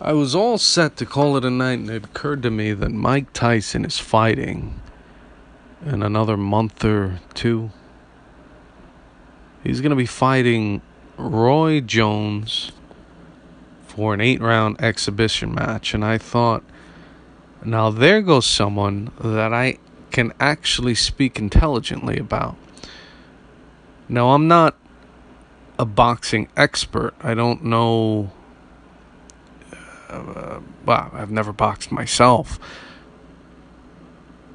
I was all set to call it a night, and it occurred to me that Mike Tyson is fighting in another month or two. He's going to be fighting Roy Jones for an eight round exhibition match. And I thought, now there goes someone that I can actually speak intelligently about. Now, I'm not a boxing expert. I don't know. Uh, well, I've never boxed myself.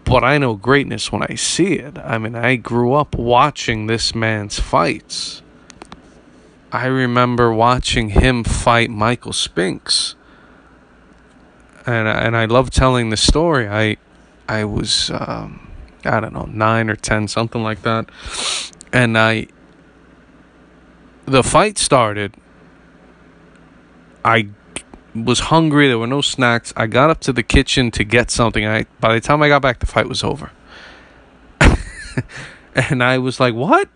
But I know greatness when I see it. I mean, I grew up watching this man's fights. I remember watching him fight Michael Spinks. And, and I love telling the story. I I was um, I don't know nine or ten, something like that, and I the fight started. I was hungry. There were no snacks. I got up to the kitchen to get something. I by the time I got back, the fight was over. and I was like, "What?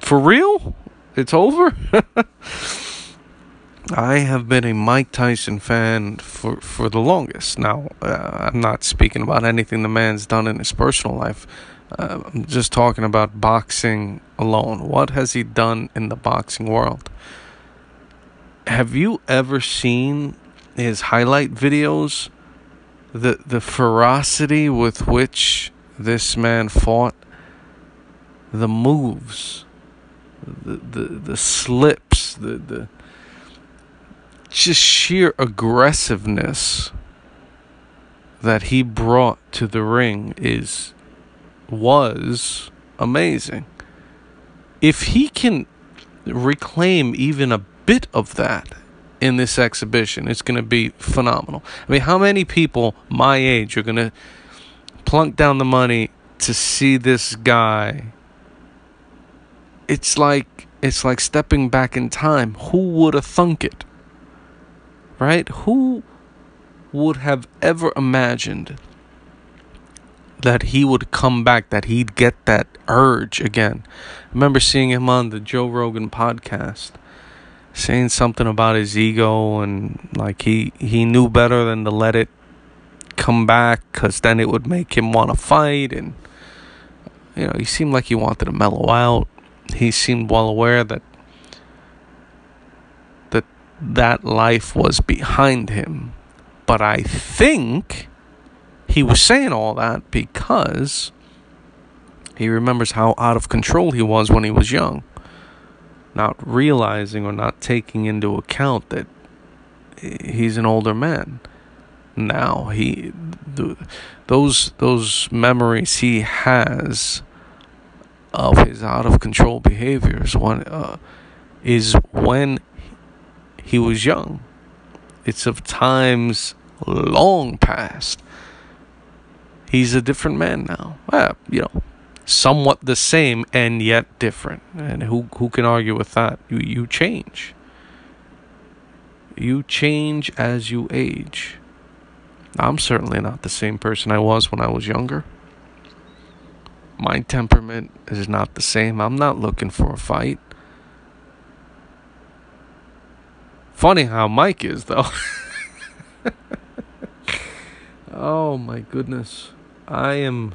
For real? It's over?" I have been a Mike Tyson fan for for the longest. Now, uh, I'm not speaking about anything the man's done in his personal life. Uh, I'm just talking about boxing alone. What has he done in the boxing world? Have you ever seen his highlight videos? The the ferocity with which this man fought, the moves, the the, the slips, the the just sheer aggressiveness that he brought to the ring is was amazing. If he can reclaim even a bit of that in this exhibition, it's going to be phenomenal. I mean, how many people my age are going to plunk down the money to see this guy? It's like it's like stepping back in time. Who would have thunk it? Right? Who would have ever imagined that he would come back, that he'd get that urge again. I remember seeing him on the Joe Rogan podcast saying something about his ego and like he he knew better than to let it come back cuz then it would make him want to fight and you know, he seemed like he wanted to mellow out. He seemed well aware that that that life was behind him. But I think he was saying all that because he remembers how out of control he was when he was young, not realizing or not taking into account that he's an older man. Now he the, those those memories he has of his out of control behaviors one uh, is when he was young. It's of times long past he's a different man now. Well, you know, somewhat the same and yet different. And who who can argue with that? You you change. You change as you age. I'm certainly not the same person I was when I was younger. My temperament is not the same. I'm not looking for a fight. Funny how Mike is, though. oh my goodness. I am.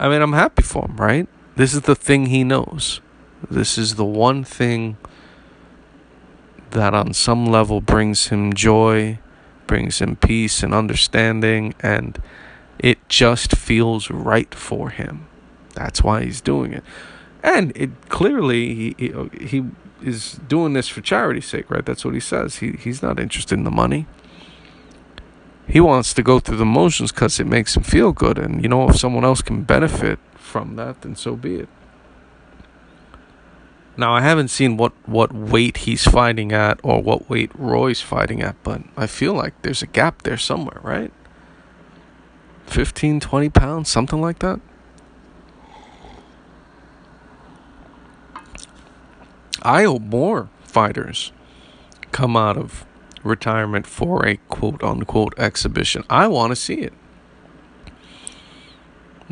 I mean, I'm happy for him, right? This is the thing he knows. This is the one thing that, on some level, brings him joy, brings him peace and understanding, and it just feels right for him. That's why he's doing it. And it clearly he, he, he is doing this for charity's sake, right? That's what he says. He he's not interested in the money he wants to go through the motions because it makes him feel good. And, you know, if someone else can benefit from that, then so be it. Now, I haven't seen what, what weight he's fighting at or what weight Roy's fighting at, but I feel like there's a gap there somewhere, right? 15, 20 pounds, something like that. I hope more fighters come out of retirement for a quote unquote exhibition. I want to see it.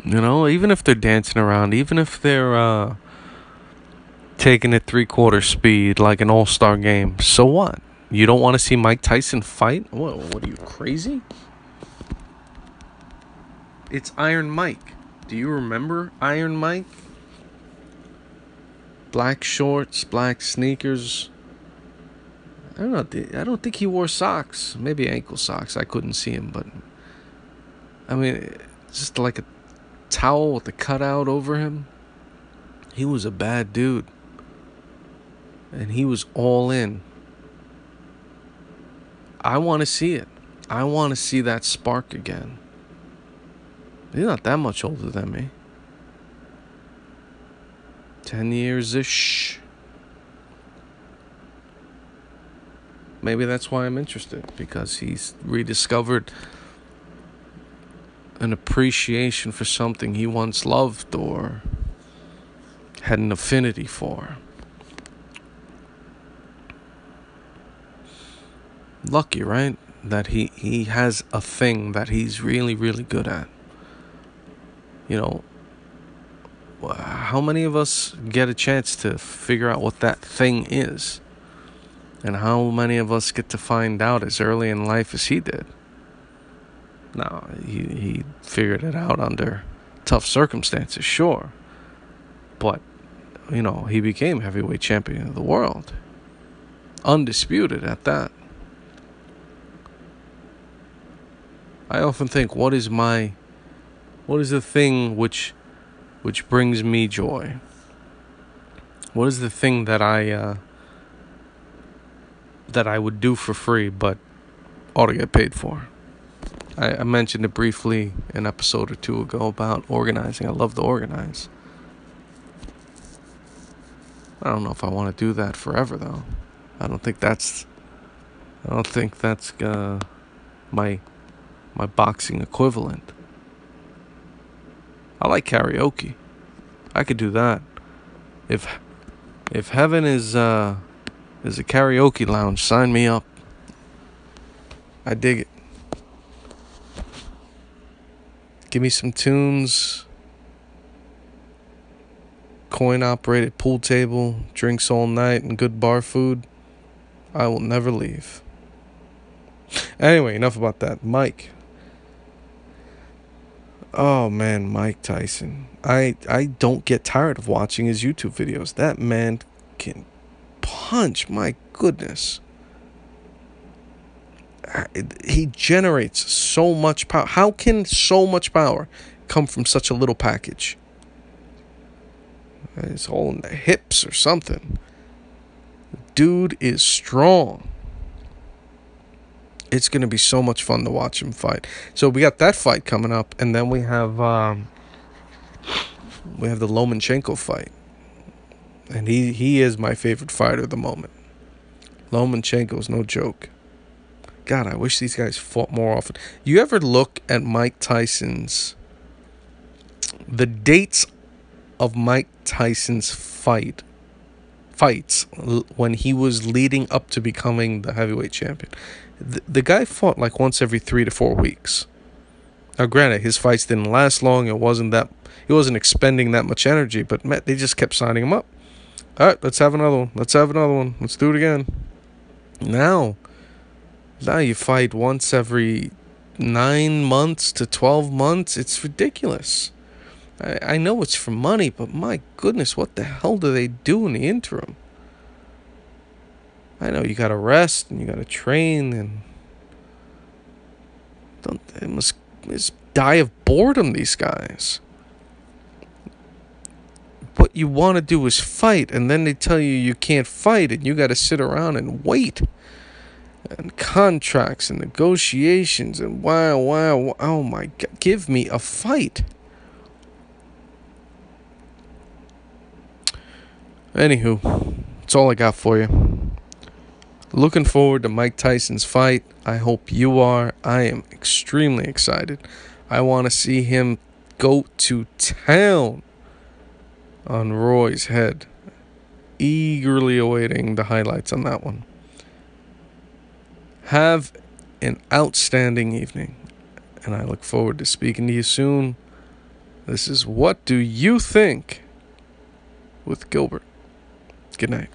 You know, even if they're dancing around, even if they're uh, taking it three quarter speed like an all star game, so what? You don't want to see Mike Tyson fight? What, what are you, crazy? It's Iron Mike. Do you remember Iron Mike? Black shorts, black sneakers. I don't know. I don't think he wore socks. Maybe ankle socks. I couldn't see him, but I mean, just like a towel with a cutout over him. He was a bad dude. And he was all in. I want to see it. I want to see that spark again. He's not that much older than me. 10 years ish. Maybe that's why I'm interested because he's rediscovered an appreciation for something he once loved or had an affinity for. Lucky, right? That he, he has a thing that he's really, really good at. You know, how many of us get a chance to figure out what that thing is? And how many of us get to find out as early in life as he did? Now, he, he figured it out under tough circumstances, sure. But, you know, he became heavyweight champion of the world. Undisputed at that. I often think, what is my, what is the thing which, which brings me joy? What is the thing that I, uh, that I would do for free, but ought to get paid for? I, I mentioned it briefly an episode or two ago about organizing. I love to organize. I don't know if I want to do that forever though. I don't think that's I don't think that's uh, my my boxing equivalent. I like karaoke. I could do that. If if heaven is uh is a karaoke lounge, sign me up. I dig it. Give me some tunes. Coin operated pool table, drinks all night, and good bar food. I will never leave. Anyway, enough about that. Mike. Oh man, Mike Tyson. I I don't get tired of watching his YouTube videos. That man can punch. My goodness he generates so much power. How can so much power come from such a little package? It's all in the hips or something. Dude is strong. It's going to be so much fun to watch him fight. So we got that fight coming up, and then we have um, we have the Lomachenko fight, and he he is my favorite fighter at the moment. Lomachenko is no joke. God, I wish these guys fought more often. You ever look at Mike Tyson's the dates of Mike Tyson's fight fights when he was leading up to becoming the heavyweight champion. The, the guy fought like once every 3 to 4 weeks. Now granted, his fights didn't last long. It wasn't that he wasn't expending that much energy, but they just kept signing him up. All right, let's have another one. Let's have another one. Let's do it again. Now, now you fight once every nine months to 12 months. It's ridiculous. I, I know it's for money, but my goodness, what the hell do they do in the interim? I know you gotta rest and you gotta train and don't they must, must die of boredom these guys. What you want to do is fight, and then they tell you you can't fight, and you got to sit around and wait and contracts and negotiations and wow, wow, wow, oh my god, give me a fight. Anywho, that's all I got for you. Looking forward to Mike Tyson's fight. I hope you are. I am extremely excited. I want to see him go to town on Roy's head. Eagerly awaiting the highlights on that one. Have an outstanding evening, and I look forward to speaking to you soon. This is What Do You Think with Gilbert. Good night.